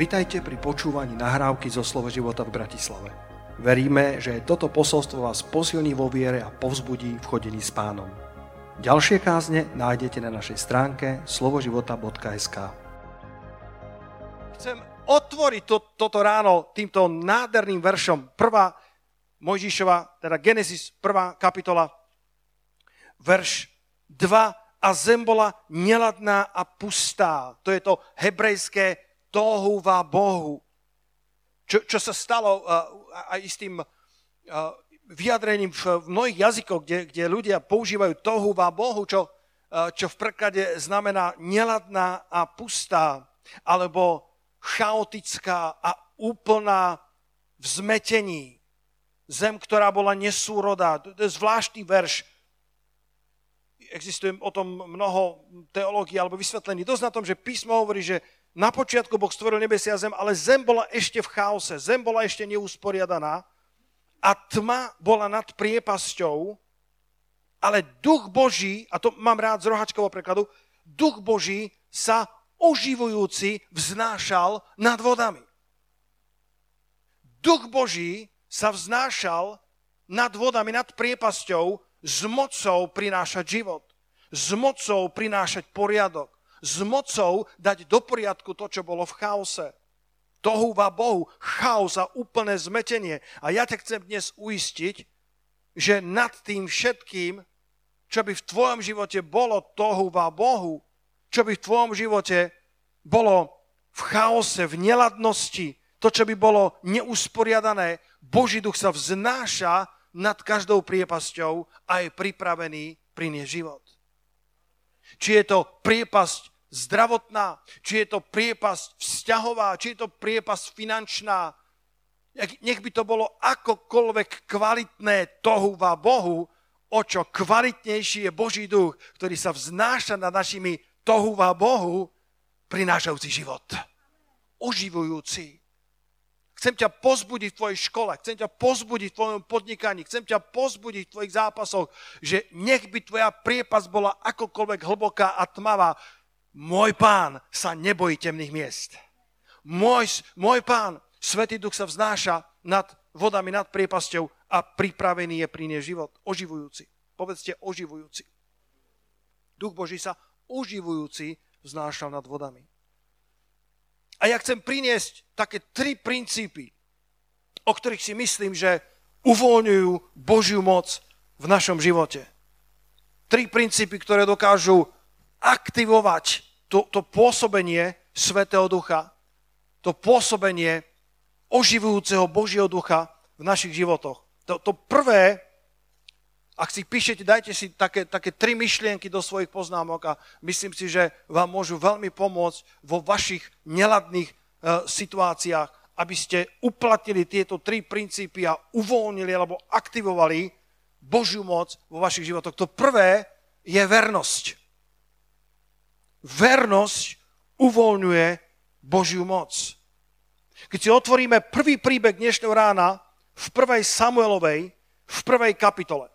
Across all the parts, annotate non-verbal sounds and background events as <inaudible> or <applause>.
Vitajte pri počúvaní nahrávky zo Slovo života v Bratislave. Veríme, že toto posolstvo vás posilní vo viere a povzbudí v chodení s pánom. Ďalšie kázne nájdete na našej stránke slovoživota.sk Chcem otvoriť to, toto ráno týmto nádherným veršom. Prvá Mojžišova, teda Genesis, prvá kapitola, verš 2 a zem bola neladná a pustá. To je to hebrejské tohu va Bohu. Čo, čo sa stalo uh, aj s tým uh, vyjadrením v, mnohých jazykoch, kde, kde ľudia používajú tohu va Bohu, čo, uh, čo v preklade znamená neladná a pustá, alebo chaotická a úplná v zmetení. Zem, ktorá bola nesúrodá. To je zvláštny verš. Existuje o tom mnoho teológií alebo vysvetlení. Dosť na tom, že písmo hovorí, že na počiatku Boh stvoril nebesia a zem, ale zem bola ešte v chaose, zem bola ešte neusporiadaná a tma bola nad priepasťou, ale duch Boží, a to mám rád z rohačkového prekladu, duch Boží sa oživujúci vznášal nad vodami. Duch Boží sa vznášal nad vodami, nad priepasťou s mocou prinášať život, s mocou prinášať poriadok s mocou dať do poriadku to, čo bolo v chaose. Tohu va Bohu, chaos a úplné zmetenie. A ja ťa chcem dnes uistiť, že nad tým všetkým, čo by v tvojom živote bolo tohu va Bohu, čo by v tvojom živote bolo v chaose, v neladnosti, to, čo by bolo neusporiadané, Boží duch sa vznáša nad každou priepasťou a je pripravený priniesť život. Či je to priepasť zdravotná, či je to priepasť vzťahová, či je to priepasť finančná. Nech by to bolo akokoľvek kvalitné tohuva Bohu, o čo kvalitnejší je Boží duch, ktorý sa vznáša nad našimi tohuva Bohu, prinášajúci život. Oživujúci. Chcem ťa pozbudiť v tvojej škole, chcem ťa pozbudiť v tvojom podnikaní, chcem ťa pozbudiť v tvojich zápasoch, že nech by tvoja priepas bola akokoľvek hlboká a tmavá, môj pán sa nebojí temných miest. Môj, môj pán, Svetý Duch sa vznáša nad vodami, nad priepasťou a pripravený je priniesť život. Oživujúci. Povedzte oživujúci. Duch Boží sa oživujúci vznášal nad vodami. A ja chcem priniesť také tri princípy, o ktorých si myslím, že uvoľňujú Božiu moc v našom živote. Tri princípy, ktoré dokážu aktivovať to, to pôsobenie Svetého Ducha, to pôsobenie oživujúceho Božieho Ducha v našich životoch. To, to prvé, ak si píšete, dajte si také, také tri myšlienky do svojich poznámok a myslím si, že vám môžu veľmi pomôcť vo vašich neladných e, situáciách, aby ste uplatnili tieto tri princípy a uvoľnili alebo aktivovali Božiu moc vo vašich životoch. To prvé je vernosť. Vernosť uvoľňuje Božiu moc. Keď si otvoríme prvý príbeh dnešného rána v prvej Samuelovej, v prvej kapitole.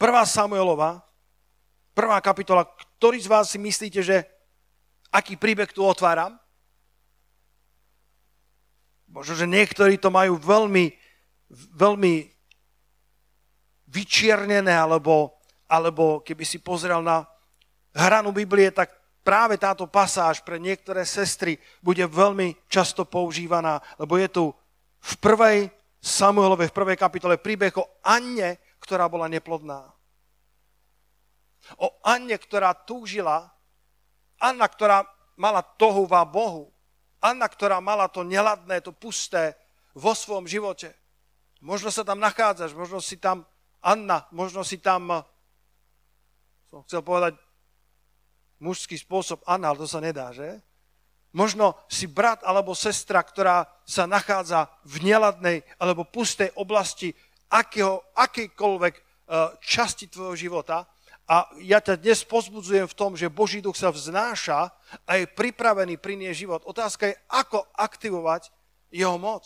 Prvá Samuelova, prvá kapitola, ktorý z vás si myslíte, že aký príbeh tu otváram? Možno, že niektorí to majú veľmi, veľmi vyčiernené, alebo, alebo keby si pozrel na hranu Biblie, tak práve táto pasáž pre niektoré sestry bude veľmi často používaná, lebo je tu v prvej Samuelovej, v prvej kapitole príbeh o Anne, ktorá bola neplodná. O Anne, ktorá túžila, Anna, ktorá mala tohuva Bohu, Anna, ktorá mala to neladné, to pusté vo svojom živote. Možno sa tam nachádzaš, možno si tam Anna, možno si tam, som chcel povedať, mužský spôsob anal, to sa nedá, že? Možno si brat alebo sestra, ktorá sa nachádza v neladnej alebo pustej oblasti akého, akejkoľvek e, časti tvojho života. A ja ťa dnes pozbudzujem v tom, že Boží duch sa vznáša a je pripravený priniesť život. Otázka je, ako aktivovať jeho moc.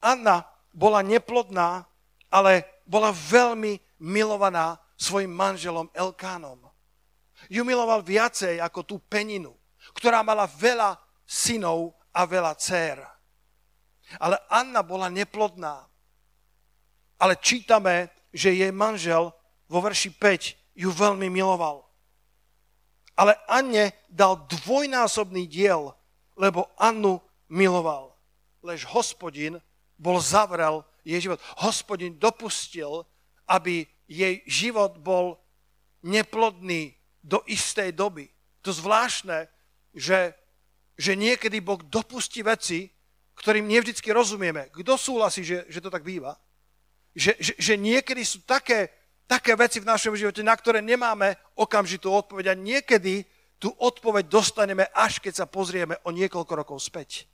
Anna bola neplodná, ale bola veľmi milovaná svojim manželom Elkánom ju miloval viacej ako tú peninu, ktorá mala veľa synov a veľa dcer. Ale Anna bola neplodná. Ale čítame, že jej manžel vo verši 5 ju veľmi miloval. Ale Anne dal dvojnásobný diel, lebo Annu miloval. Lež hospodin bol zavrel jej život. Hospodin dopustil, aby jej život bol neplodný do istej doby. To zvláštne, že, že niekedy Boh dopustí veci, ktorým nevždycky rozumieme. Kto súhlasí, že, že to tak býva? Že, že, že niekedy sú také také veci v našom živote, na ktoré nemáme okamžitú odpoveď a niekedy tú odpoveď dostaneme, až keď sa pozrieme o niekoľko rokov späť.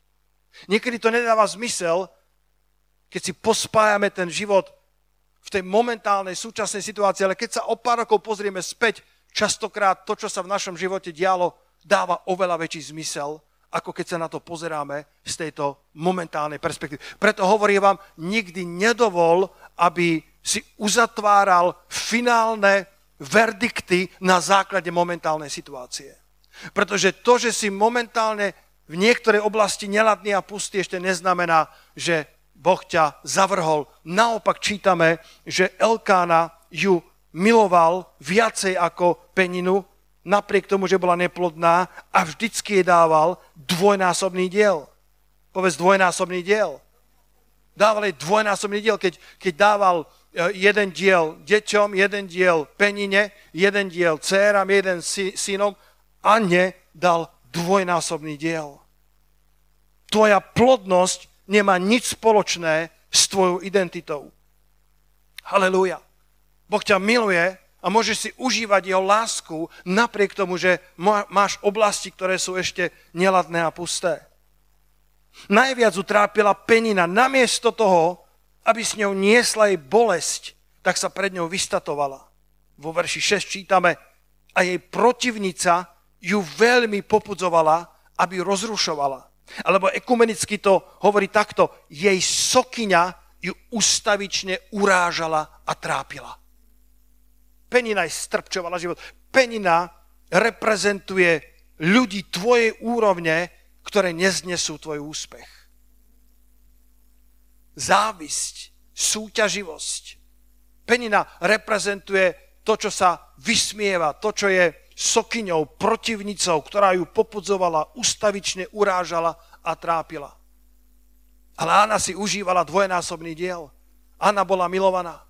Niekedy to nedáva zmysel, keď si pospájame ten život v tej momentálnej súčasnej situácii, ale keď sa o pár rokov pozrieme späť, častokrát to, čo sa v našom živote dialo, dáva oveľa väčší zmysel, ako keď sa na to pozeráme z tejto momentálnej perspektívy. Preto hovorím vám, nikdy nedovol, aby si uzatváral finálne verdikty na základe momentálnej situácie. Pretože to, že si momentálne v niektorej oblasti neladný a pustý, ešte neznamená, že Boh ťa zavrhol. Naopak čítame, že Elkána ju miloval viacej ako peninu, napriek tomu, že bola neplodná a vždycky jej dával dvojnásobný diel. Povedz dvojnásobný diel. Dával jej dvojnásobný diel, keď, keď dával E, jeden diel deťom, jeden diel penine, jeden diel dcerám, jeden synom a ne dal dvojnásobný diel. Tvoja plodnosť nemá nič spoločné s tvojou identitou. Halelúja. Boh ťa miluje a môžeš si užívať jeho lásku napriek tomu, že máš oblasti, ktoré sú ešte neladné a pusté. Najviac utrápila penina. Namiesto toho, aby s ňou niesla jej bolesť, tak sa pred ňou vystatovala. Vo verši 6 čítame, a jej protivnica ju veľmi popudzovala, aby rozrušovala. Alebo ekumenicky to hovorí takto, jej sokyňa ju ustavične urážala a trápila. Penina jej strpčovala život. Penina reprezentuje ľudí tvojej úrovne, ktoré neznesú tvoj úspech závisť, súťaživosť. Penina reprezentuje to, čo sa vysmieva, to, čo je sokyňou, protivnicou, ktorá ju popudzovala, ustavične urážala a trápila. Ale Anna si užívala dvojnásobný diel. Anna bola milovaná.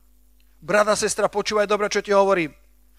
Brada, sestra, počúvaj dobre, čo ti hovorím.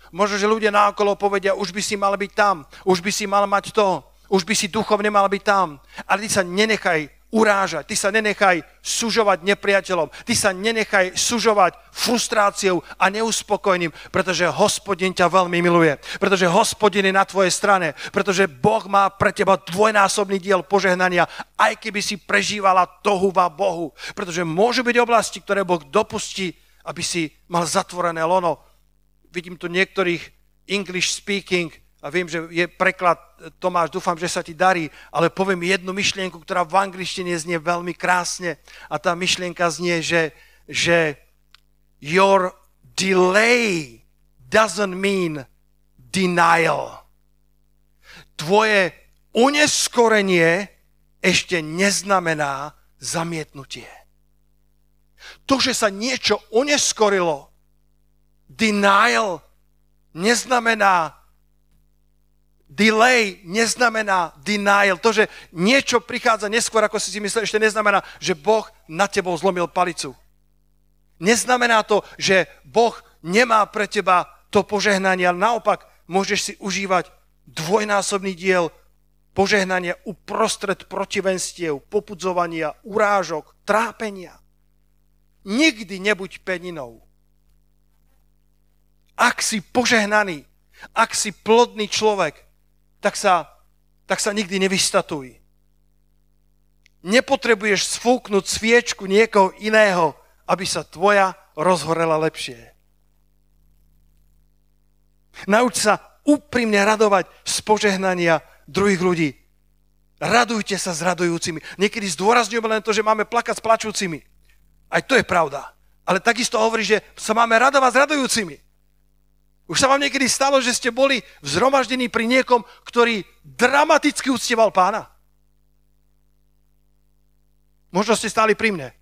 Možno, že ľudia náokolo povedia, už by si mal byť tam, už by si mal mať to, už by si duchovne mal byť tam. Ale ty sa nenechaj urážať, ty sa nenechaj sužovať nepriateľom, ty sa nenechaj sužovať frustráciou a neuspokojným, pretože hospodin ťa veľmi miluje, pretože hospodin je na tvojej strane, pretože Boh má pre teba dvojnásobný diel požehnania, aj keby si prežívala tohuva Bohu, pretože môžu byť oblasti, ktoré Boh dopustí, aby si mal zatvorené lono. Vidím tu niektorých English speaking a viem, že je preklad, Tomáš, dúfam, že sa ti darí, ale poviem jednu myšlienku, ktorá v angličtine znie veľmi krásne a tá myšlienka znie, že, že your delay doesn't mean denial. Tvoje uneskorenie ešte neznamená zamietnutie. To, že sa niečo uneskorilo, denial, neznamená Delay neznamená denial. To, že niečo prichádza neskôr, ako si si myslel, ešte neznamená, že Boh na tebou zlomil palicu. Neznamená to, že Boh nemá pre teba to požehnanie, ale naopak môžeš si užívať dvojnásobný diel požehnania uprostred protivenstiev, popudzovania, urážok, trápenia. Nikdy nebuď peninou. Ak si požehnaný, ak si plodný človek, tak sa, tak sa nikdy nevystatuj. Nepotrebuješ sfúknuť sviečku niekoho iného, aby sa tvoja rozhorela lepšie. Nauč sa úprimne radovať z požehnania druhých ľudí. Radujte sa s radujúcimi. Niekedy zdôrazňujeme len to, že máme plakať s plačúcimi. Aj to je pravda. Ale takisto hovorí, že sa máme radovať s radujúcimi. Už sa vám niekedy stalo, že ste boli v zhromaždení pri niekom, ktorý dramaticky uctieval pána? Možno ste stáli pri mne. <laughs>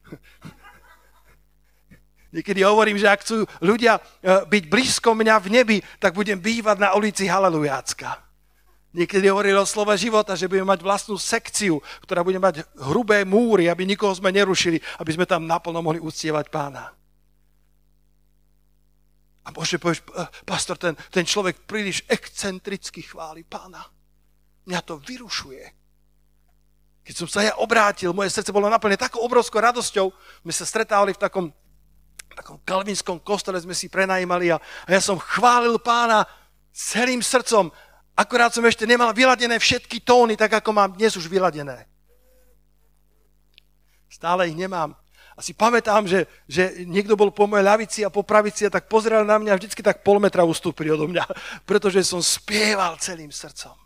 Niekedy hovorím, že ak chcú ľudia e, byť blízko mňa v nebi, tak budem bývať na ulici Halelujácka. Niekedy hovorili o slove života, že budeme mať vlastnú sekciu, ktorá bude mať hrubé múry, aby nikoho sme nerušili, aby sme tam naplno mohli uctievať pána. A môže povieš, eh, pastor, ten, ten človek príliš excentricky chváli pána. Mňa to vyrušuje. Keď som sa ja obrátil, moje srdce bolo naplnené takou obrovskou radosťou. My sa stretávali v takom, takom kalvinskom kostole, sme si prenajímali a, a ja som chválil pána celým srdcom. Akorát som ešte nemal vyladené všetky tóny, tak ako mám dnes už vyladené. Stále ich nemám. A si pamätám, že, že niekto bol po mojej ľavici a po pravici a tak pozeral na mňa a vždycky tak pol metra ustúpili odo mňa, <laughs> pretože som spieval celým srdcom.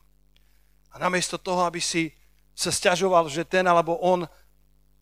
A namiesto toho, aby si sa stiažoval, že ten alebo on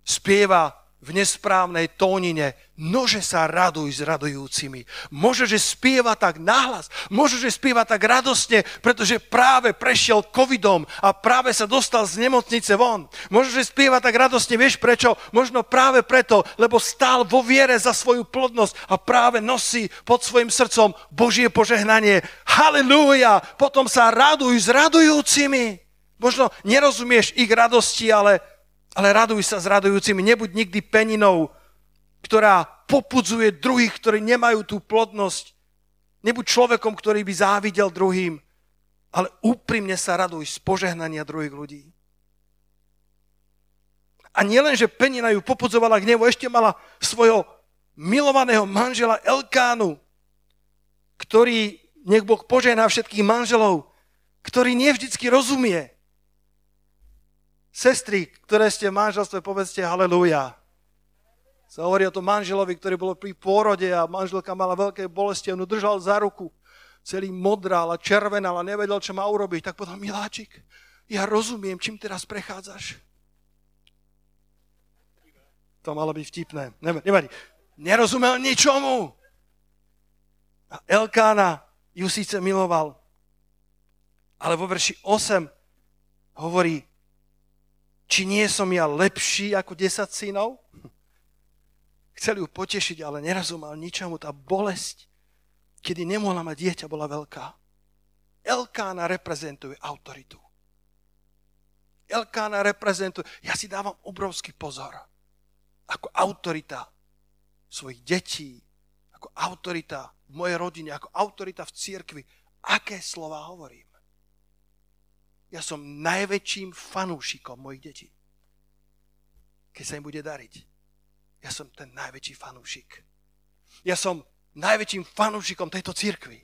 spieva v nesprávnej tónine, nože sa raduj s radujúcimi. Môže, že spieva tak nahlas, môže, že spieva tak radostne, pretože práve prešiel covidom a práve sa dostal z nemocnice von. Môže, že spieva tak radostne, vieš prečo? Možno práve preto, lebo stál vo viere za svoju plodnosť a práve nosí pod svojim srdcom Božie požehnanie. Halelúja! Potom sa raduj s radujúcimi. Možno nerozumieš ich radosti, ale ale raduj sa s radujúcimi, nebuď nikdy peninou, ktorá popudzuje druhých, ktorí nemajú tú plodnosť. Nebuď človekom, ktorý by závidel druhým, ale úprimne sa raduj z požehnania druhých ľudí. A nielen, že penina ju popudzovala k nevu, ešte mala svojho milovaného manžela Elkánu, ktorý, nech Boh požehná všetkých manželov, ktorý nevždycky rozumie, Sestry, ktoré ste v manželstve, povedzte halleluja. Sa hovorí o tom manželovi, ktorý bol pri pôrode a manželka mala veľké bolesti, on držal za ruku, celý modral a červenal a nevedel, čo má urobiť. Tak povedal, miláčik, ja rozumiem, čím teraz prechádzaš. To malo byť vtipné. Nevadí. Nerozumel ničomu. A Elkána ju síce miloval, ale vo verši 8 hovorí, či nie som ja lepší ako 10 synov? <laughs> Chceli ju potešiť, ale nerozumel ničomu. Tá bolesť, kedy nemohla mať dieťa, bola veľká. Elkána reprezentuje autoritu. Elkána reprezentuje... Ja si dávam obrovský pozor. Ako autorita svojich detí, ako autorita v mojej rodine, ako autorita v cirkvi. Aké slova hovorím? Ja som najväčším fanúšikom mojich detí. Keď sa im bude dariť. Ja som ten najväčší fanúšik. Ja som najväčším fanúšikom tejto církvy.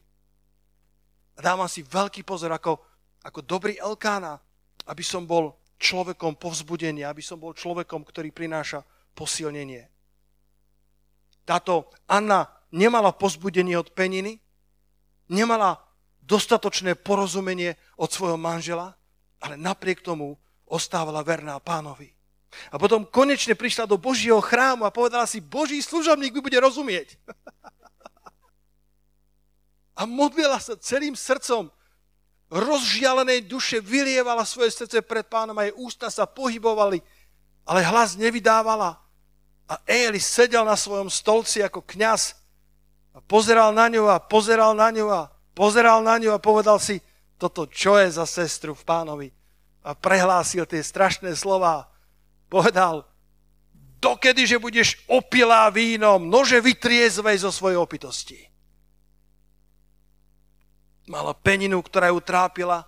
A dávam si veľký pozor ako, ako dobrý Elkána, aby som bol človekom povzbudenia, aby som bol človekom, ktorý prináša posilnenie. Táto Anna nemala pozbudenie od peniny, nemala dostatočné porozumenie od svojho manžela, ale napriek tomu ostávala verná pánovi. A potom konečne prišla do Božieho chrámu a povedala si, Boží služobník mi bude rozumieť. <laughs> A modlila sa celým srdcom, rozžialenej duše, vylievala svoje srdce pred pánom a jej ústa sa pohybovali, ale hlas nevydávala. A Eli sedel na svojom stolci ako kňaz a pozeral na ňu a pozeral na ňu a pozeral na ňu a povedal si, toto čo je za sestru v pánovi? A prehlásil tie strašné slova. Povedal, dokedy, že budeš opilá vínom, nože vytriezvej zo svojej opitosti. Mala peninu, ktorá ju trápila,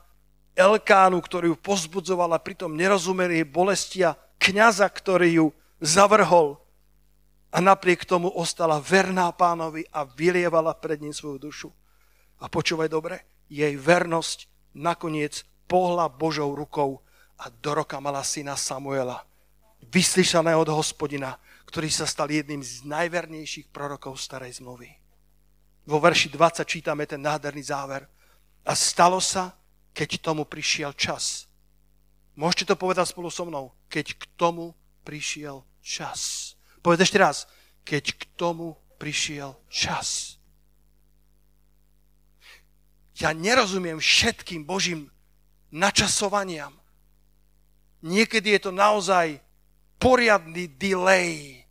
Elkánu, ktorý ju pozbudzovala, pritom nerozumeli jej bolesti a kniaza, ktorý ju zavrhol. A napriek tomu ostala verná pánovi a vylievala pred ním svoju dušu. A počúvaj dobre, jej vernosť nakoniec pohla Božou rukou a do roka mala syna Samuela, vyslyšaného od hospodina, ktorý sa stal jedným z najvernejších prorokov starej zmluvy. Vo verši 20 čítame ten nádherný záver. A stalo sa, keď tomu prišiel čas. Môžete to povedať spolu so mnou. Keď k tomu prišiel čas. Povedz ešte raz. Keď k tomu prišiel čas. Ja nerozumiem všetkým Božím načasovaniam. Niekedy je to naozaj poriadny delay,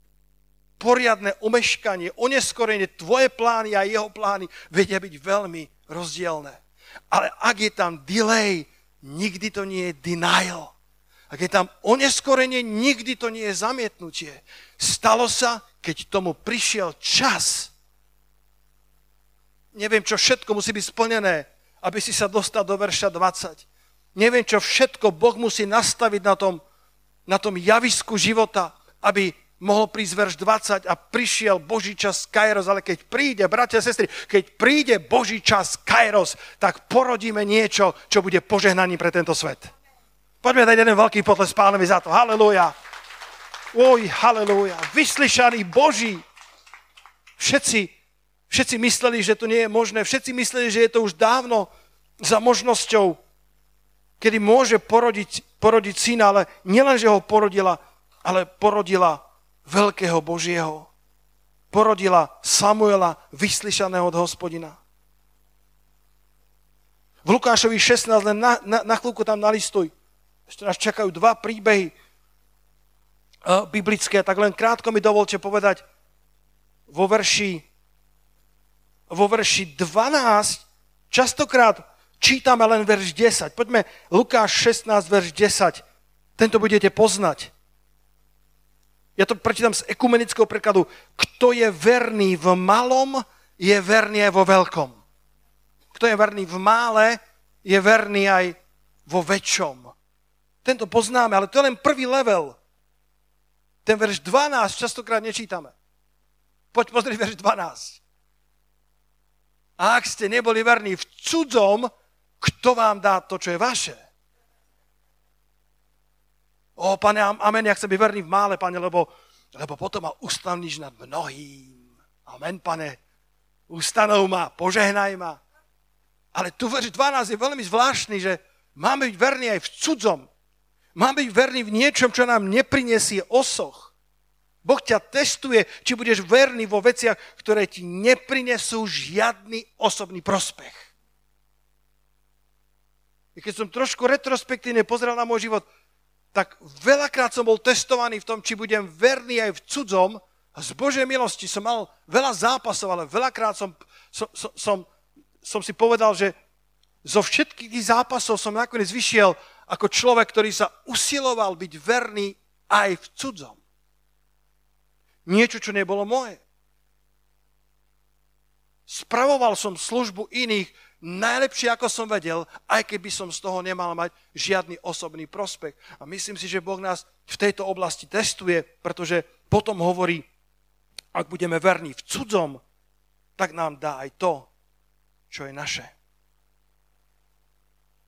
poriadne omeškanie, oneskorenie, tvoje plány a jeho plány vedia byť veľmi rozdielne. Ale ak je tam delay, nikdy to nie je denial. Ak je tam oneskorenie, nikdy to nie je zamietnutie. Stalo sa, keď tomu prišiel čas. Neviem, čo všetko musí byť splnené, aby si sa dostal do verša 20. Neviem, čo všetko Boh musí nastaviť na tom, na tom javisku života, aby mohol prísť verš 20 a prišiel Boží čas Kairos, ale keď príde, bratia a sestry, keď príde Boží čas Kairos, tak porodíme niečo, čo bude požehnaním pre tento svet. Poďme dať jeden veľký potles pánovi za to. Halelúja. Oj, halelúja. Vyslyšaný Boží. Všetci, všetci mysleli, že to nie je možné. Všetci mysleli, že je to už dávno za možnosťou, kedy môže porodiť, porodiť syna, ale nielen, že ho porodila, ale porodila veľkého Božieho. Porodila Samuela, vyslyšaného od hospodina. V Lukášovi 16, len na, na, na chvíľku tam nalistuj. Ešte nás čakajú dva príbehy uh, biblické, tak len krátko mi dovolte povedať vo verši, vo verši 12, častokrát čítame len verš 10. Poďme Lukáš 16, verš 10. Tento budete poznať. Ja to prečítam z ekumenického prekladu. Kto je verný v malom, je verný aj vo veľkom. Kto je verný v mále, je verný aj vo väčšom. Tento poznáme, ale to je len prvý level. Ten verš 12 častokrát nečítame. Poď pozri verš 12. A ak ste neboli verní v cudzom, kto vám dá to, čo je vaše? O, pane, amen, ja chcem byť verný v mále, pane, lebo, lebo potom ma ustavníš nad mnohým. Amen, pane. Ustanov ma, požehnaj ma. Ale tu verš 12 je veľmi zvláštny, že máme byť verní aj v cudzom. Mám byť verný v niečom, čo nám neprinesie osoch. Boh ťa testuje, či budeš verný vo veciach, ktoré ti neprinesú žiadny osobný prospech. I keď som trošku retrospektívne pozrel na môj život, tak veľakrát som bol testovaný v tom, či budem verný aj v cudzom. A z Božej milosti som mal veľa zápasov, ale veľakrát som, som, som, som si povedal, že zo všetkých tých zápasov som nakoniec vyšiel ako človek, ktorý sa usiloval byť verný aj v cudzom. Niečo, čo nebolo moje. Spravoval som službu iných najlepšie, ako som vedel, aj keby som z toho nemal mať žiadny osobný prospech. A myslím si, že Boh nás v tejto oblasti testuje, pretože potom hovorí, ak budeme verní v cudzom, tak nám dá aj to, čo je naše.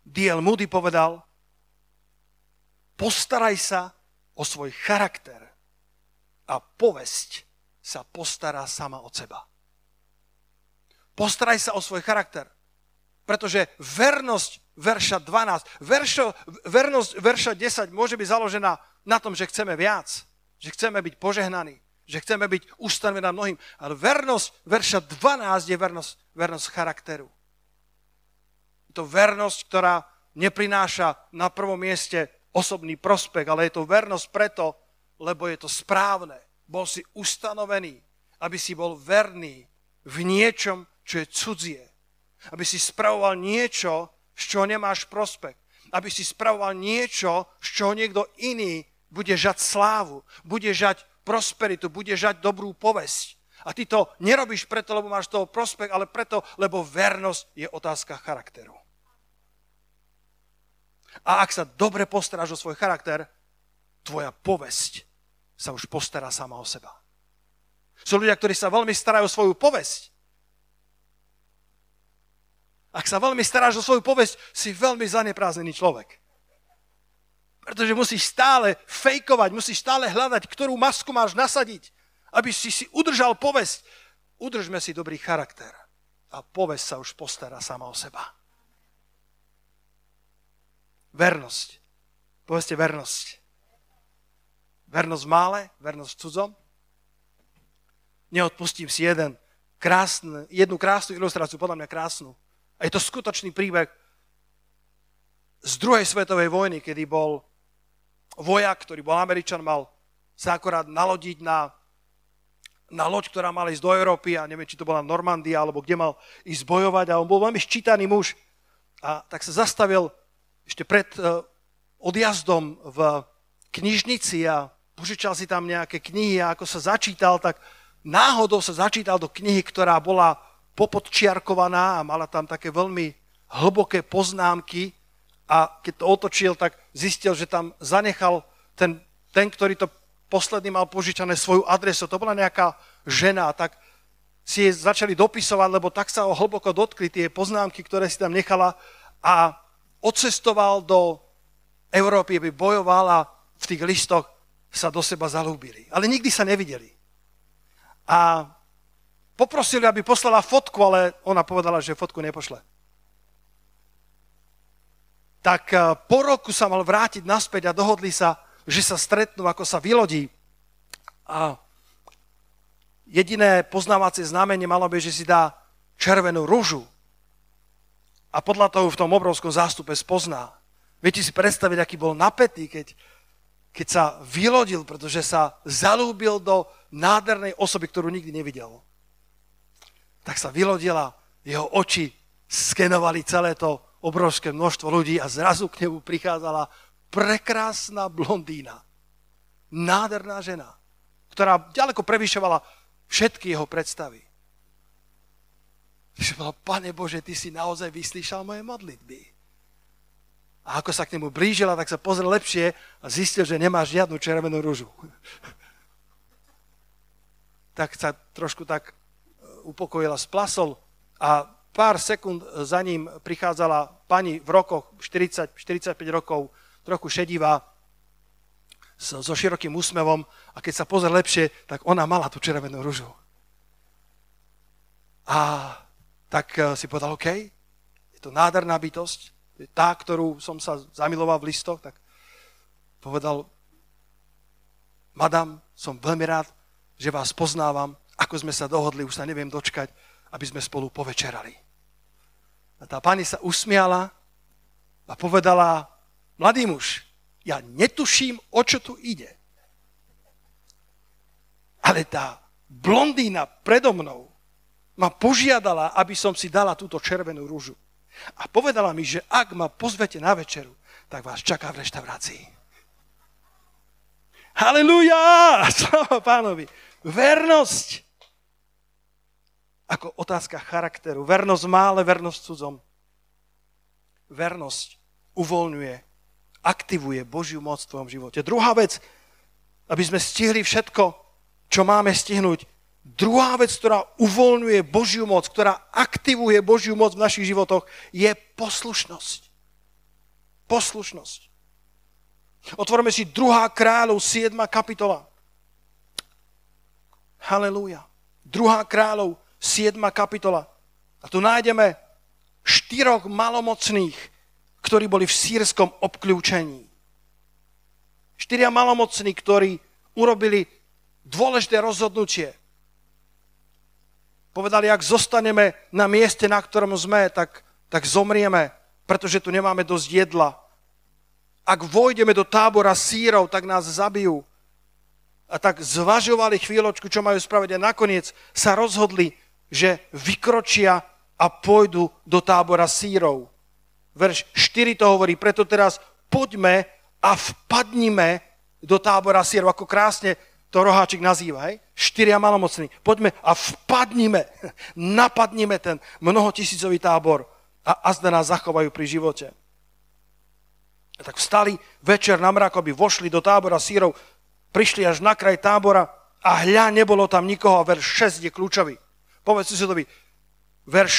D.L. Moody povedal, Postaraj sa o svoj charakter a povesť sa postará sama od seba. Postaraj sa o svoj charakter, pretože vernosť verša 12, veršo, vernosť verša 10 môže byť založená na tom, že chceme viac, že chceme byť požehnaní, že chceme byť ustanovený na mnohým. Ale vernosť verša 12 je vernosť, vernosť charakteru. Je to vernosť, ktorá neprináša na prvom mieste osobný prospech, ale je to vernosť preto, lebo je to správne. Bol si ustanovený, aby si bol verný v niečom, čo je cudzie. Aby si spravoval niečo, z čoho nemáš prospech. Aby si spravoval niečo, z čoho niekto iný bude žať slávu, bude žať prosperitu, bude žať dobrú povesť. A ty to nerobíš preto, lebo máš toho prospech, ale preto, lebo vernosť je otázka charakteru. A ak sa dobre postaráš o svoj charakter, tvoja povesť sa už postará sama o seba. Sú ľudia, ktorí sa veľmi starajú o svoju povesť. Ak sa veľmi staráš o svoju povesť, si veľmi zaneprázdnený človek. Pretože musíš stále fejkovať, musíš stále hľadať, ktorú masku máš nasadiť, aby si si udržal povesť. Udržme si dobrý charakter a povesť sa už postará sama o seba. Vernosť. Povedzte vernosť. Vernosť v mále, vernosť cudzom. Neodpustím si jeden krásny, jednu krásnu ilustráciu, podľa mňa krásnu. A je to skutočný príbeh z druhej svetovej vojny, kedy bol vojak, ktorý bol Američan, mal sa akorát nalodiť na, na loď, ktorá mala ísť do Európy a neviem, či to bola Normandia, alebo kde mal ísť bojovať a on bol veľmi ščítaný muž. A tak sa zastavil ešte pred uh, odjazdom v knižnici a požičal si tam nejaké knihy a ako sa začítal, tak náhodou sa začítal do knihy, ktorá bola popodčiarkovaná a mala tam také veľmi hlboké poznámky a keď to otočil, tak zistil, že tam zanechal ten, ten ktorý to posledný mal požičané svoju adresu. To bola nejaká žena, tak si jej začali dopisovať, lebo tak sa ho hlboko dotkli tie poznámky, ktoré si tam nechala a odcestoval do Európy, aby bojoval a v tých listoch sa do seba zalúbili. Ale nikdy sa nevideli. A poprosili, aby poslala fotku, ale ona povedala, že fotku nepošle. Tak eh, po roku sa mal vrátiť naspäť a dohodli sa, že sa stretnú, ako sa vylodí. A jediné poznávacie znamenie malo by, že si dá červenú rúžu. A podľa toho v tom obrovskom zástupe spozná. Viete si predstaviť, aký bol napätý, keď, keď sa vylodil, pretože sa zalúbil do nádhernej osoby, ktorú nikdy nevidel tak sa vylodila, jeho oči skenovali celé to obrovské množstvo ľudí a zrazu k nemu prichádzala prekrásna blondína. Nádherná žena, ktorá ďaleko prevyšovala všetky jeho predstavy. Že bola, Pane Bože, Ty si naozaj vyslíšal moje modlitby. A ako sa k nemu blížila, tak sa pozrel lepšie a zistil, že nemá žiadnu červenú rúžu. <laughs> tak sa trošku tak upokojila, splasol a pár sekúnd za ním prichádzala pani v rokoch, 40-45 rokov, trochu šedivá, so, širokým úsmevom a keď sa pozrie lepšie, tak ona mala tú červenú rúžu. A tak eh, si povedal, OK, je to nádherná bytosť, tá, ktorú som sa zamiloval v listoch, tak povedal, madam, som veľmi rád, že vás poznávam, ako sme sa dohodli, už sa neviem dočkať, aby sme spolu povečerali. A tá pani sa usmiala a povedala, mladý muž, ja netuším, o čo tu ide. Ale tá blondína predo mnou ma požiadala, aby som si dala túto červenú rúžu. A povedala mi, že ak ma pozvete na večeru, tak vás čaká v reštaurácii. Halelujá! <laughs> Sláva pánovi! Vernosť ako otázka charakteru. Vernosť má, ale vernosť cudzom. Vernosť uvoľňuje, aktivuje Božiu moc v tvojom živote. Druhá vec, aby sme stihli všetko, čo máme stihnúť. Druhá vec, ktorá uvoľňuje Božiu moc, ktorá aktivuje Božiu moc v našich životoch, je poslušnosť. Poslušnosť. Otvoríme si 2. kráľov, 7. kapitola. Halelúja. 2. kráľov, 7. kapitola. A tu nájdeme štyroch malomocných, ktorí boli v sírskom obklúčení. Štyria malomocní, ktorí urobili dôležité rozhodnutie. Povedali, ak zostaneme na mieste, na ktorom sme, tak, tak zomrieme, pretože tu nemáme dosť jedla. Ak vojdeme do tábora sírov, tak nás zabijú. A tak zvažovali chvíľočku, čo majú spraviť a nakoniec sa rozhodli, že vykročia a pôjdu do tábora sírov. Verš 4 to hovorí, preto teraz poďme a vpadnime do tábora sírov, ako krásne to roháčik nazýva, hej? Štyria malomocní. Poďme a vpadnime, <laughs> napadnime ten mnohotisícový tábor a azda nás zachovajú pri živote. A tak vstali večer na mrak, aby vošli do tábora sírov, prišli až na kraj tábora a hľa, nebolo tam nikoho a verš 6 je kľúčový. Povedz susedovi, verš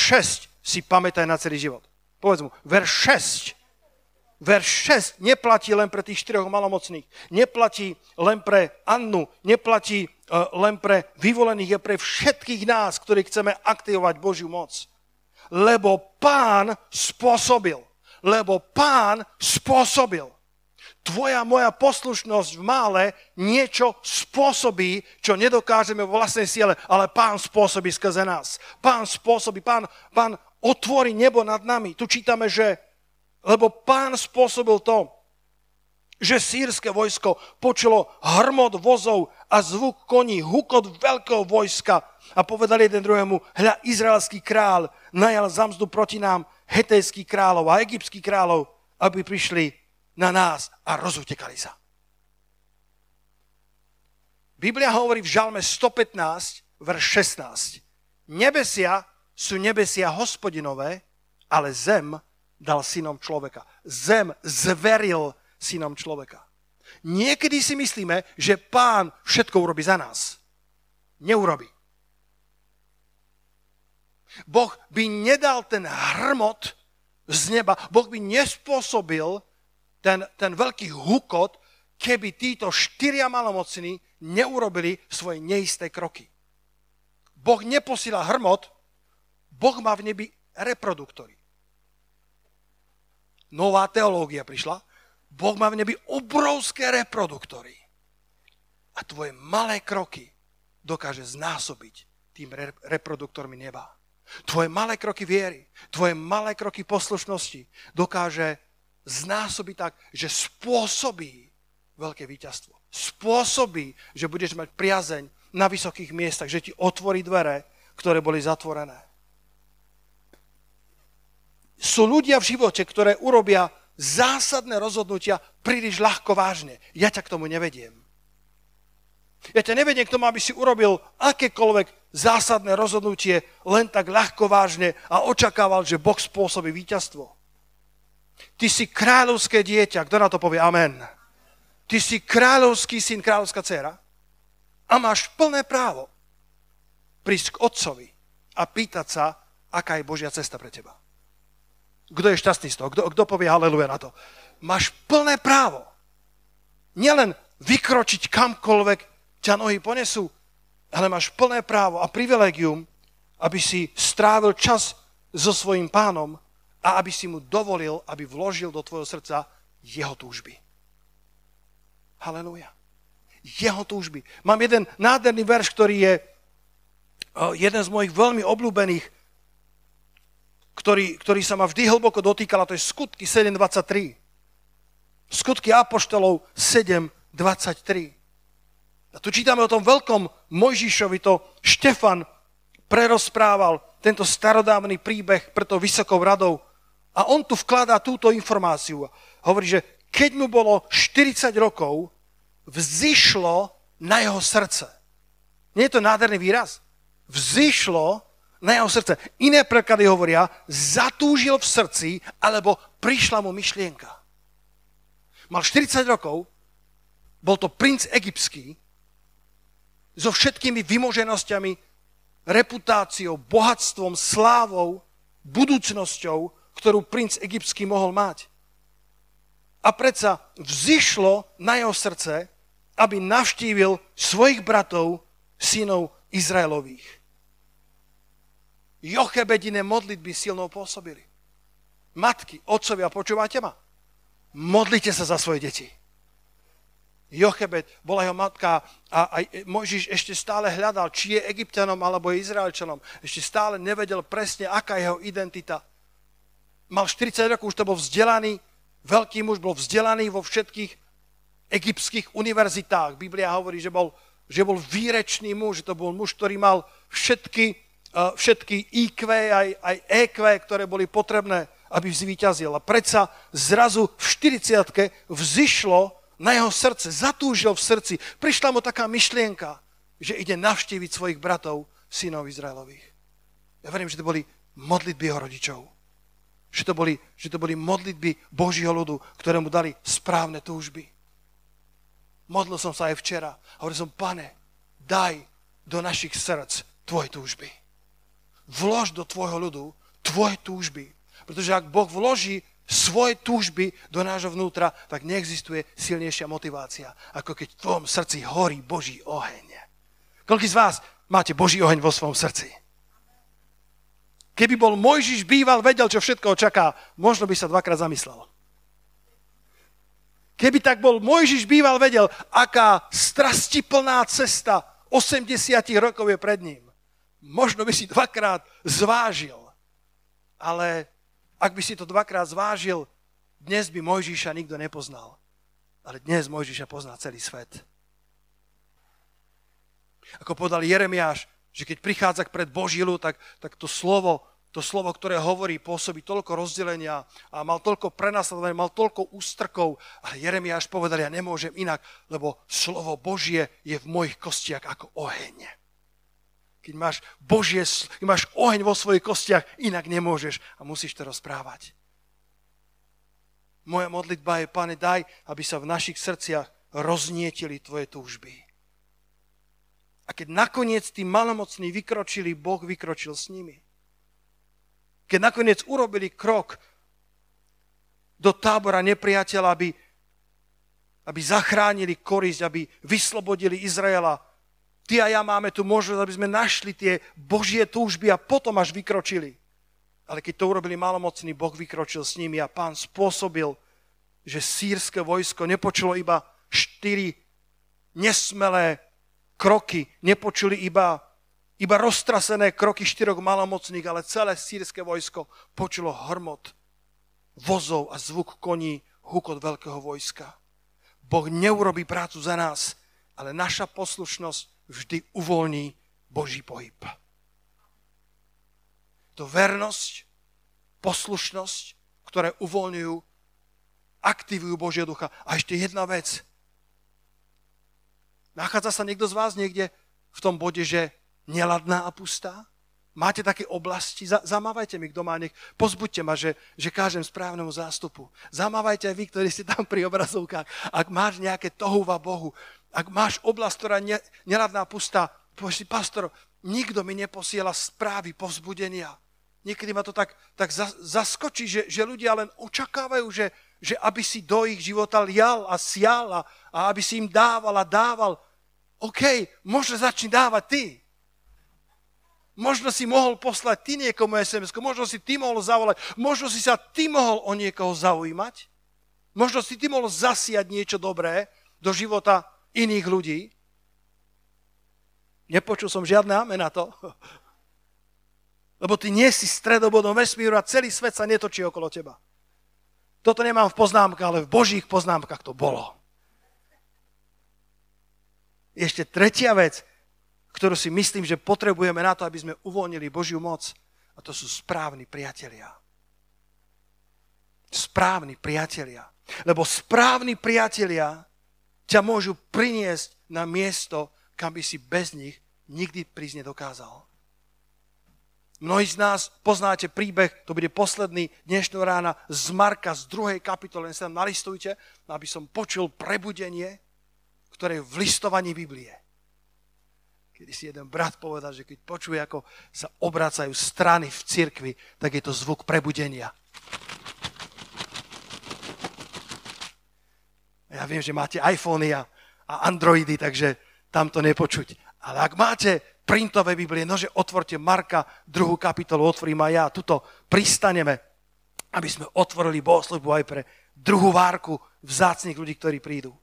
6 si pamätaj na celý život. Povedz mu, verš 6. Verš 6 neplatí len pre tých štyroch malomocných. Neplatí len pre Annu, neplatí len pre vyvolených, je pre všetkých nás, ktorí chceme aktivovať Božiu moc. Lebo pán spôsobil. Lebo pán spôsobil tvoja moja poslušnosť v mále niečo spôsobí, čo nedokážeme vo vlastnej siele, ale pán spôsobí skrze nás. Pán spôsobí, pán, pán otvorí nebo nad nami. Tu čítame, že lebo pán spôsobil to, že sírske vojsko počulo hrmot vozov a zvuk koní, hukot veľkého vojska a povedali jeden druhému, hľa, izraelský král najal zamzdu proti nám hetejský kráľov a egyptský kráľov, aby prišli na nás a rozutekali sa. Biblia hovorí v žalme 115, verš 16. Nebesia sú nebesia hospodinové, ale zem dal synom človeka. Zem zveril synom človeka. Niekedy si myslíme, že pán všetko urobí za nás. Neurobi. Boh by nedal ten hrmot z neba, Boh by nespôsobil ten, ten veľký hukot, keby títo štyria malomocní neurobili svoje neisté kroky. Boh neposíla hrmot, Boh má v nebi reproduktory. Nová teológia prišla. Boh má v nebi obrovské reproduktory. A tvoje malé kroky dokáže znásobiť tým reproduktormi neba. Tvoje malé kroky viery, tvoje malé kroky poslušnosti dokáže znásobiť tak, že spôsobí veľké víťazstvo. Spôsobí, že budeš mať priazeň na vysokých miestach, že ti otvorí dvere, ktoré boli zatvorené sú ľudia v živote, ktoré urobia zásadné rozhodnutia príliš ľahko vážne. Ja ťa k tomu nevediem. Ja ťa nevediem k tomu, aby si urobil akékoľvek zásadné rozhodnutie len tak ľahko vážne a očakával, že Boh spôsobí víťazstvo. Ty si kráľovské dieťa, kto na to povie amen. Ty si kráľovský syn, kráľovská dcera a máš plné právo prísť k otcovi a pýtať sa, aká je Božia cesta pre teba. Kto je šťastný z toho? Kto, povie haleluja na to? Máš plné právo. Nielen vykročiť kamkoľvek ťa nohy ponesú, ale máš plné právo a privilegium, aby si strávil čas so svojím pánom a aby si mu dovolil, aby vložil do tvojho srdca jeho túžby. Haleluja. Jeho túžby. Mám jeden nádherný verš, ktorý je jeden z mojich veľmi obľúbených ktorý, ktorý sa ma vždy hlboko dotýkal, a to je skutky 7.23. Skutky Apoštolov 7.23. A tu čítame o tom veľkom Mojžišovi, to Štefan prerozprával tento starodávny príbeh preto vysokou radou. A on tu vkladá túto informáciu. Hovorí, že keď mu bolo 40 rokov, vzýšlo na jeho srdce. Nie je to nádherný výraz? Vzýšlo na jeho srdce. Iné preklady hovoria, zatúžil v srdci, alebo prišla mu myšlienka. Mal 40 rokov, bol to princ egyptský, so všetkými vymoženosťami, reputáciou, bohatstvom, slávou, budúcnosťou, ktorú princ egyptský mohol mať. A predsa vzýšlo na jeho srdce, aby navštívil svojich bratov, synov Izraelových. Jochebedine modlitby silnou pôsobili. Matky, otcovia, počúvate ma? Modlite sa za svoje deti. Jochebed bola jeho matka a aj Mojžiš ešte stále hľadal, či je egyptianom alebo Izraelčanom. Ešte stále nevedel presne, aká je jeho identita. Mal 40 rokov, už to bol vzdelaný, veľký muž, bol vzdelaný vo všetkých egyptských univerzitách. Biblia hovorí, že bol, že bol výrečný muž, že to bol muž, ktorý mal všetky všetky IQ aj, aj EQ, ktoré boli potrebné, aby zvíťazil. A predsa zrazu v 40 vzýšlo na jeho srdce, zatúžil v srdci. Prišla mu taká myšlienka, že ide navštíviť svojich bratov, synov Izraelových. Ja verím, že to boli modlitby jeho rodičov. Že to boli, že to boli modlitby Božího ľudu, ktoré mu dali správne túžby. Modlil som sa aj včera. Hovoril som, pane, daj do našich srdc tvoje túžby vlož do tvojho ľudu tvoje túžby. Pretože ak Boh vloží svoje túžby do nášho vnútra, tak neexistuje silnejšia motivácia, ako keď v tvojom srdci horí Boží oheň. Koľký z vás máte Boží oheň vo svojom srdci? Keby bol Mojžiš býval, vedel, čo všetko očaká, možno by sa dvakrát zamyslel. Keby tak bol Mojžiš býval, vedel, aká strastiplná cesta 80 rokov je pred ním možno by si dvakrát zvážil, ale ak by si to dvakrát zvážil, dnes by Mojžiša nikto nepoznal. Ale dnes Mojžiša pozná celý svet. Ako povedal Jeremiáš, že keď prichádza pred Božilu, tak, tak to slovo, to slovo, ktoré hovorí, pôsobí toľko rozdelenia a mal toľko prenasledovania, mal toľko ústrkov. Ale Jeremiáš povedal, ja nemôžem inak, lebo slovo Božie je v mojich kostiach ako oheň. Keď máš Božie, keď máš oheň vo svojich kostiach, inak nemôžeš a musíš to rozprávať. Moja modlitba je, Pane, daj, aby sa v našich srdciach roznietili Tvoje túžby. A keď nakoniec tí malomocní vykročili, Boh vykročil s nimi. Keď nakoniec urobili krok do tábora nepriateľa, aby, aby zachránili korisť, aby vyslobodili Izraela, ty a ja máme tu možnosť, aby sme našli tie Božie túžby a potom až vykročili. Ale keď to urobili malomocní, Boh vykročil s nimi a pán spôsobil, že sírske vojsko nepočulo iba štyri nesmelé kroky, nepočuli iba, iba roztrasené kroky štyroch malomocných, ale celé sírske vojsko počulo hrmot vozov a zvuk koní, hukot veľkého vojska. Boh neurobí prácu za nás, ale naša poslušnosť vždy uvoľní Boží pohyb to vernosť, poslušnosť, ktoré uvoľňujú, aktivujú Božieho ducha. A ešte jedna vec. Nachádza sa niekto z vás niekde v tom bode, že neladná a pustá? Máte také oblasti? Zamávajte mi, kto má nech. Pozbuďte ma, že, že kážem správnemu zástupu. Zamávajte aj vy, ktorí ste tam pri obrazovkách. Ak máš nejaké tohuva Bohu, ak máš oblasť, ktorá ne, neladná pustá, povieš si, pastor, nikto mi neposiela správy povzbudenia. Niekedy ma to tak, tak zaskočí, že, že ľudia len očakávajú, že, že aby si do ich života lial a sial a, aby si im dával a dával. OK, možno začni dávať ty. Možno si mohol poslať ty niekomu sms možno si ty mohol zavolať, možno si sa ty mohol o niekoho zaujímať, možno si ty mohol zasiať niečo dobré do života iných ľudí. Nepočul som žiadne amen na to. <laughs> Lebo ty nie si stredobodom vesmíru a celý svet sa netočí okolo teba. Toto nemám v poznámkach, ale v Božích poznámkach to bolo. Ešte tretia vec, ktorú si myslím, že potrebujeme na to, aby sme uvoľnili Božiu moc, a to sú správni priatelia. Správni priatelia. Lebo správni priatelia ťa môžu priniesť na miesto, kam by si bez nich nikdy prísť nedokázal. Mnohí z nás poznáte príbeh, to bude posledný dnešnú rána z Marka z druhej kapitoly, len sa tam nalistujte, aby som počul prebudenie, ktoré je v listovaní Biblie. Kedy si jeden brat povedal, že keď počuje, ako sa obracajú strany v cirkvi, tak je to zvuk prebudenia. Ja viem, že máte iPhony a Androidy, takže tam to nepočuť. Ale ak máte printové Biblie, nože otvorte Marka, druhú kapitolu, otvorím aj ja, tuto pristaneme, aby sme otvorili bohoslužbu aj pre druhú várku vzácných ľudí, ktorí prídu.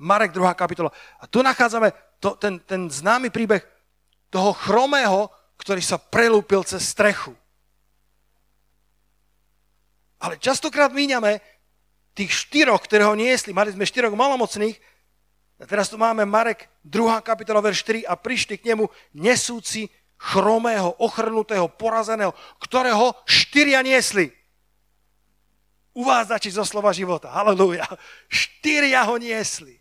Marek, druhá kapitola. A tu nachádzame to, ten, ten známy príbeh toho chromého, ktorý sa prelúpil cez strechu. Ale častokrát míňame tých štyroch, ktoré ho niesli. Mali sme štyroch malomocných, a teraz tu máme Marek, 2. kapitola, verš 4 a prišli k nemu nesúci chromého, ochrnutého, porazeného, ktorého štyria niesli. Uvádzači zo slova života. Halelúja. Štyria ho niesli.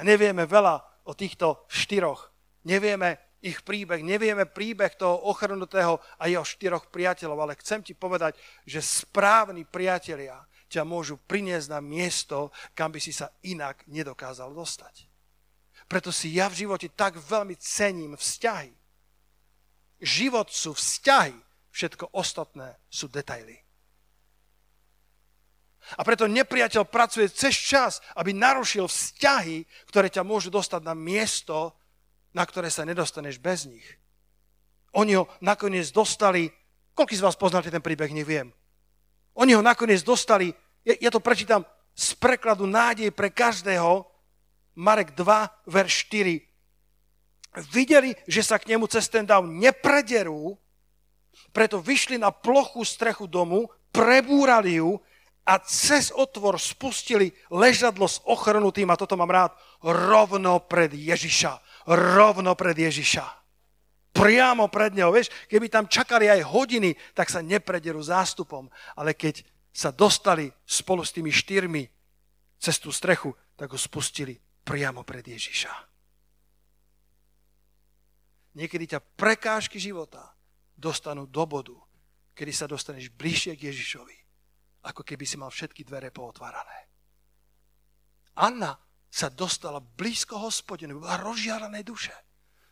A nevieme veľa o týchto štyroch. Nevieme ich príbeh, nevieme príbeh toho ochrnutého a jeho štyroch priateľov, ale chcem ti povedať, že správni priatelia ťa môžu priniesť na miesto, kam by si sa inak nedokázal dostať. Preto si ja v živote tak veľmi cením vzťahy. Život sú vzťahy, všetko ostatné sú detaily. A preto nepriateľ pracuje cez čas, aby narušil vzťahy, ktoré ťa môžu dostať na miesto, na ktoré sa nedostaneš bez nich. Oni ho nakoniec dostali, koľko z vás poznáte ten príbeh, neviem. Oni ho nakoniec dostali, ja, ja to prečítam z prekladu nádej pre každého, Marek 2, verš 4. Videli, že sa k nemu cez ten dáv neprederú, Preto vyšli na plochu strechu domu, prebúrali ju a cez otvor spustili ležadlo s ochrnutým, a toto mám rád, rovno pred Ježiša. Rovno pred Ježiša. Priamo pred neho. Vieš, keby tam čakali aj hodiny, tak sa neprederú zástupom. Ale keď sa dostali spolu s tými štyrmi cez tú strechu, tak ho spustili priamo pred Ježiša. Niekedy ťa prekážky života dostanú do bodu, kedy sa dostaneš bližšie k Ježišovi, ako keby si mal všetky dvere pootvárané. Anna sa dostala blízko hospodinu, bola rozžiarané duše.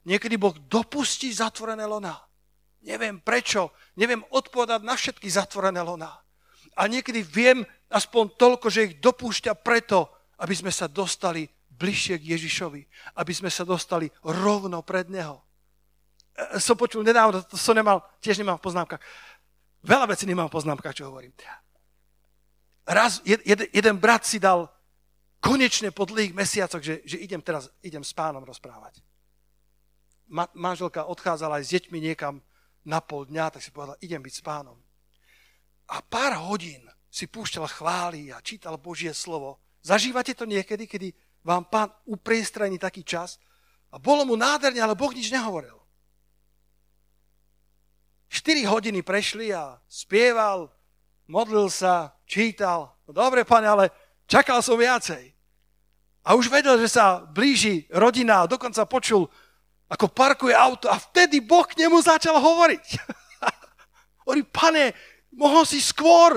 Niekedy Boh dopustí zatvorené lona. Neviem prečo, neviem odpovedať na všetky zatvorené lona. A niekedy viem aspoň toľko, že ich dopúšťa preto, aby sme sa dostali bližšie k Ježišovi, aby sme sa dostali rovno pred Neho. E, som počul nedávno, to som nemal, tiež nemám v poznámkach. Veľa vecí nemám v poznámkach, čo hovorím. Raz jed, jeden brat si dal konečne po dlhých mesiacoch, že, že idem teraz, idem s pánom rozprávať. Ma, manželka odchádzala aj s deťmi niekam na pol dňa, tak si povedala, idem byť s pánom. A pár hodín si púšťal chvály a čítal Božie slovo. Zažívate to niekedy, kedy vám pán upriestrení taký čas a bolo mu nádherne, ale Boh nič nehovoril. 4 hodiny prešli a spieval, modlil sa, čítal. No dobre, pane, ale čakal som viacej. A už vedel, že sa blíži rodina a dokonca počul, ako parkuje auto a vtedy Boh k nemu začal hovoriť. <laughs> Hovorí, pane, mohol si skôr.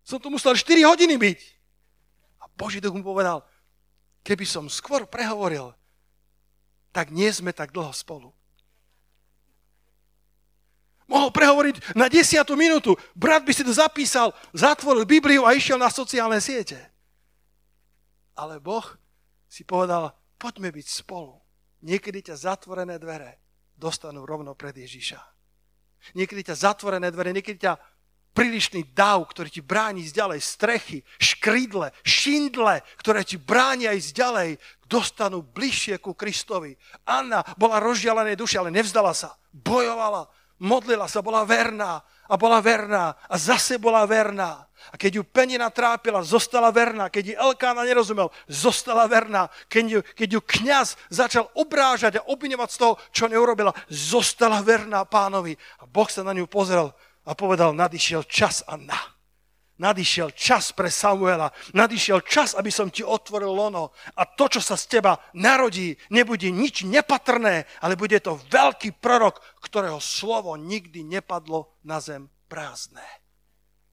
Som tu musel 4 hodiny byť. A Boží duch mu povedal, keby som skôr prehovoril, tak nie sme tak dlho spolu. Mohol prehovoriť na desiatú minútu. Brat by si to zapísal, zatvoril Bibliu a išiel na sociálne siete. Ale Boh si povedal, poďme byť spolu. Niekedy ťa zatvorené dvere dostanú rovno pred Ježiša. Niekedy ťa zatvorené dvere, niekedy ťa prílišný dav, ktorý ti bráni ísť ďalej, strechy, škridle, šindle, ktoré ti bránia ísť ďalej, dostanú bližšie ku Kristovi. Anna bola rozžialené duše, ale nevzdala sa. Bojovala, modlila sa, bola verná a bola verná a zase bola verná. A keď ju penina trápila, zostala verná. Keď ji Elkána nerozumel, zostala verná. Keď ju, keď ju kniaz začal obrážať a obviňovať z toho, čo neurobila, zostala verná pánovi. A Boh sa na ňu pozrel a povedal, nadišiel čas, Anna nadišiel čas pre Samuela, nadišiel čas, aby som ti otvoril lono a to, čo sa z teba narodí, nebude nič nepatrné, ale bude to veľký prorok, ktorého slovo nikdy nepadlo na zem prázdne.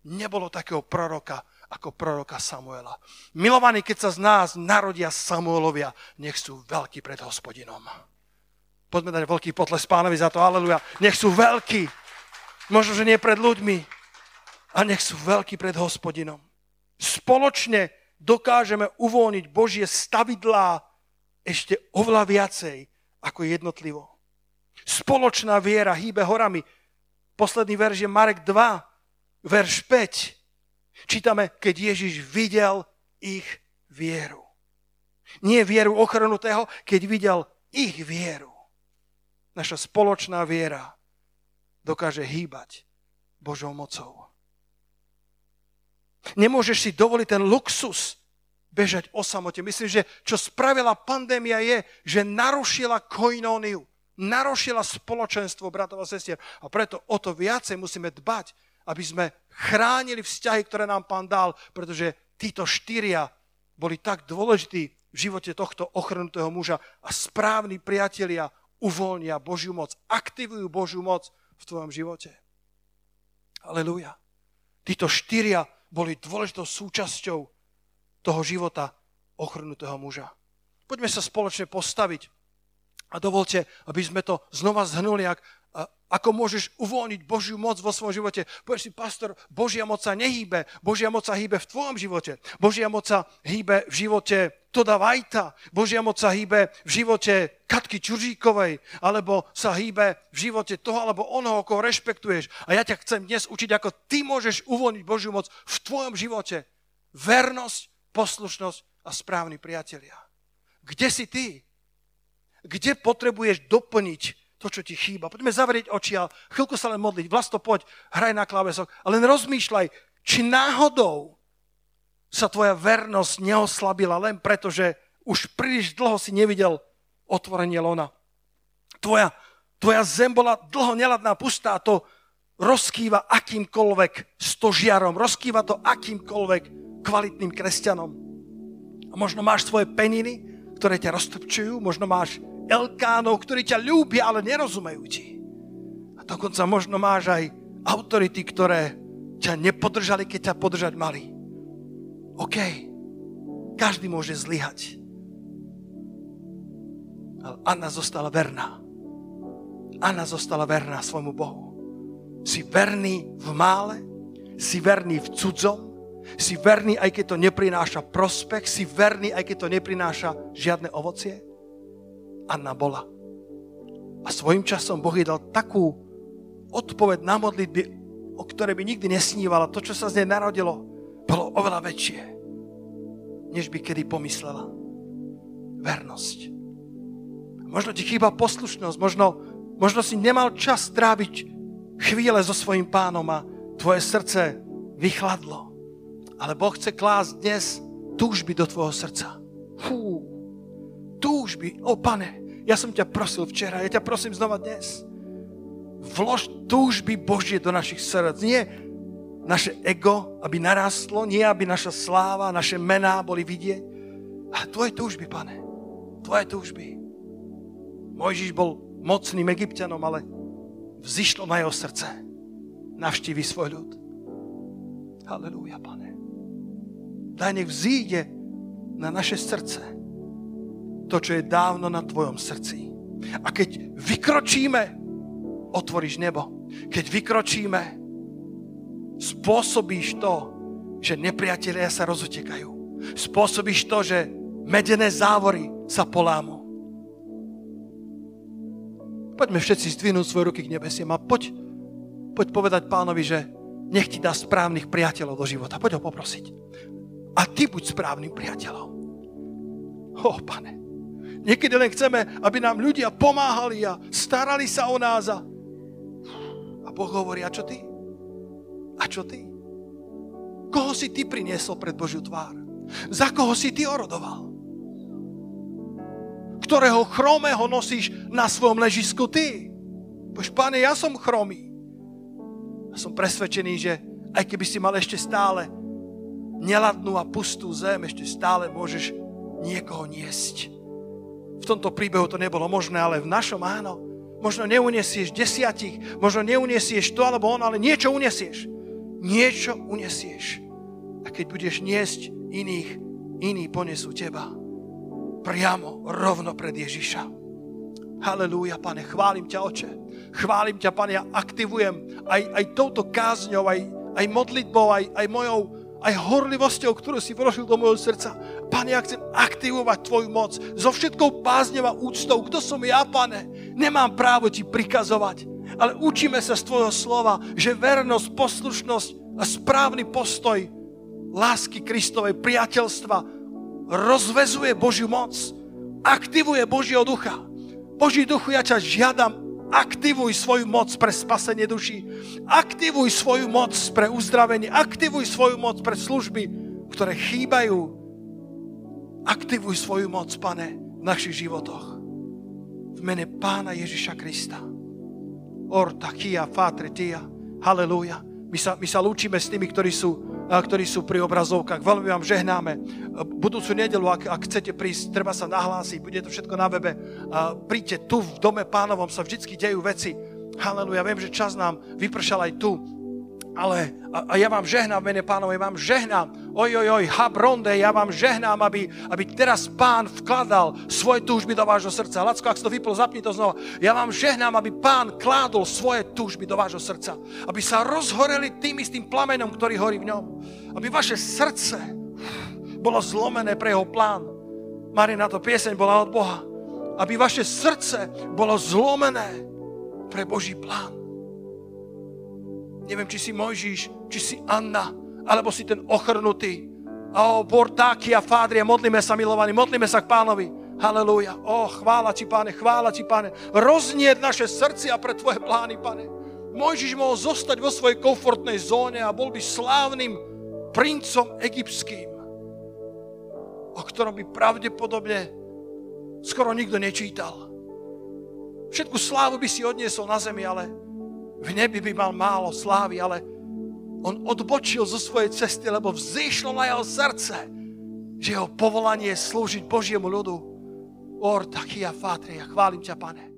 Nebolo takého proroka ako proroka Samuela. Milovaní, keď sa z nás narodia Samuelovia, nech sú veľkí pred hospodinom. Poďme dať veľký potles pánovi za to, aleluja. Nech sú veľkí. Možno, že nie pred ľuďmi, a nech sú veľkí pred hospodinom. Spoločne dokážeme uvoľniť Božie stavidlá ešte oveľa viacej ako jednotlivo. Spoločná viera hýbe horami. Posledný verš je Marek 2, verš 5. Čítame, keď Ježiš videl ich vieru. Nie vieru ochrnutého, keď videl ich vieru. Naša spoločná viera dokáže hýbať Božou mocou. Nemôžeš si dovoliť ten luxus bežať o samote. Myslím, že čo spravila pandémia je, že narušila koinóniu, narušila spoločenstvo bratov a sestier. A preto o to viacej musíme dbať, aby sme chránili vzťahy, ktoré nám pán dal, pretože títo štyria boli tak dôležití v živote tohto ochrnutého muža a správni priatelia uvoľnia Božiu moc, aktivujú Božiu moc v tvojom živote. Aleluja. Títo štyria boli dôležitou súčasťou toho života ochrnutého muža. Poďme sa spoločne postaviť a dovolte, aby sme to znova zhnuli, ak, ako môžeš uvoľniť Božiu moc vo svojom živote. Povieš si, pastor, Božia moc sa nehýbe, Božia moc sa hýbe v tvojom živote. Božia moc sa hýbe v živote Toda Vajta, Božia moc sa hýbe v živote Katky Čuržíkovej, alebo sa hýbe v živote toho alebo onoho, koho rešpektuješ. A ja ťa chcem dnes učiť, ako ty môžeš uvoľniť Božiu moc v tvojom živote. Vernosť, poslušnosť a správni priatelia. Kde si ty? Kde potrebuješ doplniť to, čo ti chýba. Poďme zavrieť oči a chvíľku sa len modliť. Vlasto, poď, hraj na klávesok a len rozmýšľaj, či náhodou sa tvoja vernosť neoslabila len preto, že už príliš dlho si nevidel otvorenie lona. Tvoja, tvoja zem bola dlho neladná, pustá, to rozkýva akýmkoľvek stožiarom, rozkýva to akýmkoľvek kvalitným kresťanom. A možno máš svoje peniny, ktoré ťa roztrpčujú, možno máš elkánov, ktorí ťa ľúbia, ale nerozumejú ti. A dokonca možno máš aj autority, ktoré ťa nepodržali, keď ťa podržať mali. OK, každý môže zlyhať. Ale Anna zostala verná. Anna zostala verná svojmu Bohu. Si verný v mále, si verný v cudzom, si verný, aj keď to neprináša prospech, si verný, aj keď to neprináša žiadne ovocie. Anna bola. A svojim časom Boh jej dal takú odpoveď na modlitby, o ktorej by nikdy nesnívala. To, čo sa z nej narodilo, bolo oveľa väčšie, než by kedy pomyslela. Vernosť. Možno ti chýba poslušnosť, možno, možno si nemal čas tráviť chvíle so svojím pánom a tvoje srdce vychladlo. Ale Boh chce klásť dnes túžby do tvojho srdca. Fú, túžby, o pane, ja som ťa prosil včera, ja ťa prosím znova dnes. Vlož túžby Božie do našich srdc. Nie naše ego, aby narastlo, nie aby naša sláva, naše mená boli vidieť, ale tvoje túžby, pane. Tvoje túžby. Mojžiš bol mocným egyptianom, ale vzýšlo na jeho srdce. Navštívi svoj ľud. Halelúja, pane. Daj nech vzíde na naše srdce to, čo je dávno na tvojom srdci. A keď vykročíme, otvoríš nebo. Keď vykročíme, spôsobíš to, že nepriatelia sa rozutekajú. Spôsobíš to, že medené závory sa polámu. Poďme všetci zdvihnúť svoje ruky k nebesiem a poď, poď povedať pánovi, že nech ti dá správnych priateľov do života. Poď ho poprosiť. A ty buď správnym priateľom. O, pane. Niekedy len chceme, aby nám ľudia pomáhali a starali sa o nás. A, a Boh hovorí, a čo ty? A čo ty? Koho si ty priniesol pred Božiu tvár? Za koho si ty orodoval? Ktorého chromého nosíš na svojom ležisku ty? Bož, pane, ja som chromý. A som presvedčený, že aj keby si mal ešte stále neladnú a pustú zem, ešte stále môžeš niekoho niesť v tomto príbehu to nebolo možné, ale v našom áno. Možno neuniesieš desiatich, možno neuniesieš to alebo ono, ale niečo uniesieš. Niečo uniesieš. A keď budeš niesť iných, iní ponesú teba. Priamo, rovno pred Ježiša. Halelúja, pane, chválim ťa, oče. Chválim ťa, pane, ja aktivujem aj, aj touto kázňou, aj, aj modlitbou, aj, aj mojou aj horlivosťou, ktorú si vložil do môjho srdca. Pane, ja chcem aktivovať Tvoju moc so všetkou bázňou a úctou. Kto som ja, Pane? Nemám právo Ti prikazovať, ale učíme sa z Tvojho slova, že vernosť, poslušnosť a správny postoj lásky Kristovej, priateľstva rozvezuje Božiu moc, aktivuje Božieho ducha. Boží duchu, ja ťa žiadam, Aktivuj svoju moc pre spasenie duší. Aktivuj svoju moc pre uzdravenie. Aktivuj svoju moc pre služby, ktoré chýbajú. Aktivuj svoju moc, pane, v našich životoch. V mene Pána Ježiša Krista. Orta, kia, fatre, tia. Halelúja. My sa, my sa lúčime s tými, ktorí sú ktorí sú pri obrazovkách. Veľmi vám žehnáme. Budúcu nedelu, ak, ak chcete prísť, treba sa nahlásiť, bude to všetko na webe. Príďte tu v dome pánovom, sa vždy dejú veci. Haleluja, viem, že čas nám vypršal aj tu. Ale a, a ja vám žehnám mene pánovi, vám žehnám, oj, oj, oj, habronde, ja vám žehnám, aby, aby teraz pán vkladal svoje túžby do vášho srdca. Lacko, ak si to vypol, zapni to znova. Ja vám žehnám, aby pán kládol svoje túžby do vášho srdca. Aby sa rozhoreli tým istým plamenom, ktorý horí v ňom. Aby vaše srdce bolo zlomené pre jeho plán. Marina, to pieseň bola od Boha. Aby vaše srdce bolo zlomené pre Boží plán. Neviem, či si Mojžiš, či si Anna, alebo si ten ochrnutý. O, portáky a fádrie, modlíme sa, milovaní, modlíme sa k pánovi. Halelúja. O, chvála ti, pane, chvála ti, pane. Roznieť naše srdcia pre tvoje plány, pane. Mojžiš mohol zostať vo svojej komfortnej zóne a bol by slávnym princom egyptským, o ktorom by pravdepodobne skoro nikto nečítal. Všetku slávu by si odniesol na zemi, ale v nebi by mal málo slávy, ale on odbočil zo svojej cesty, lebo vzýšlo na jeho srdce, že jeho povolanie je slúžiť Božiemu ľudu. Or, Fátri, ja chválim ťa, pane.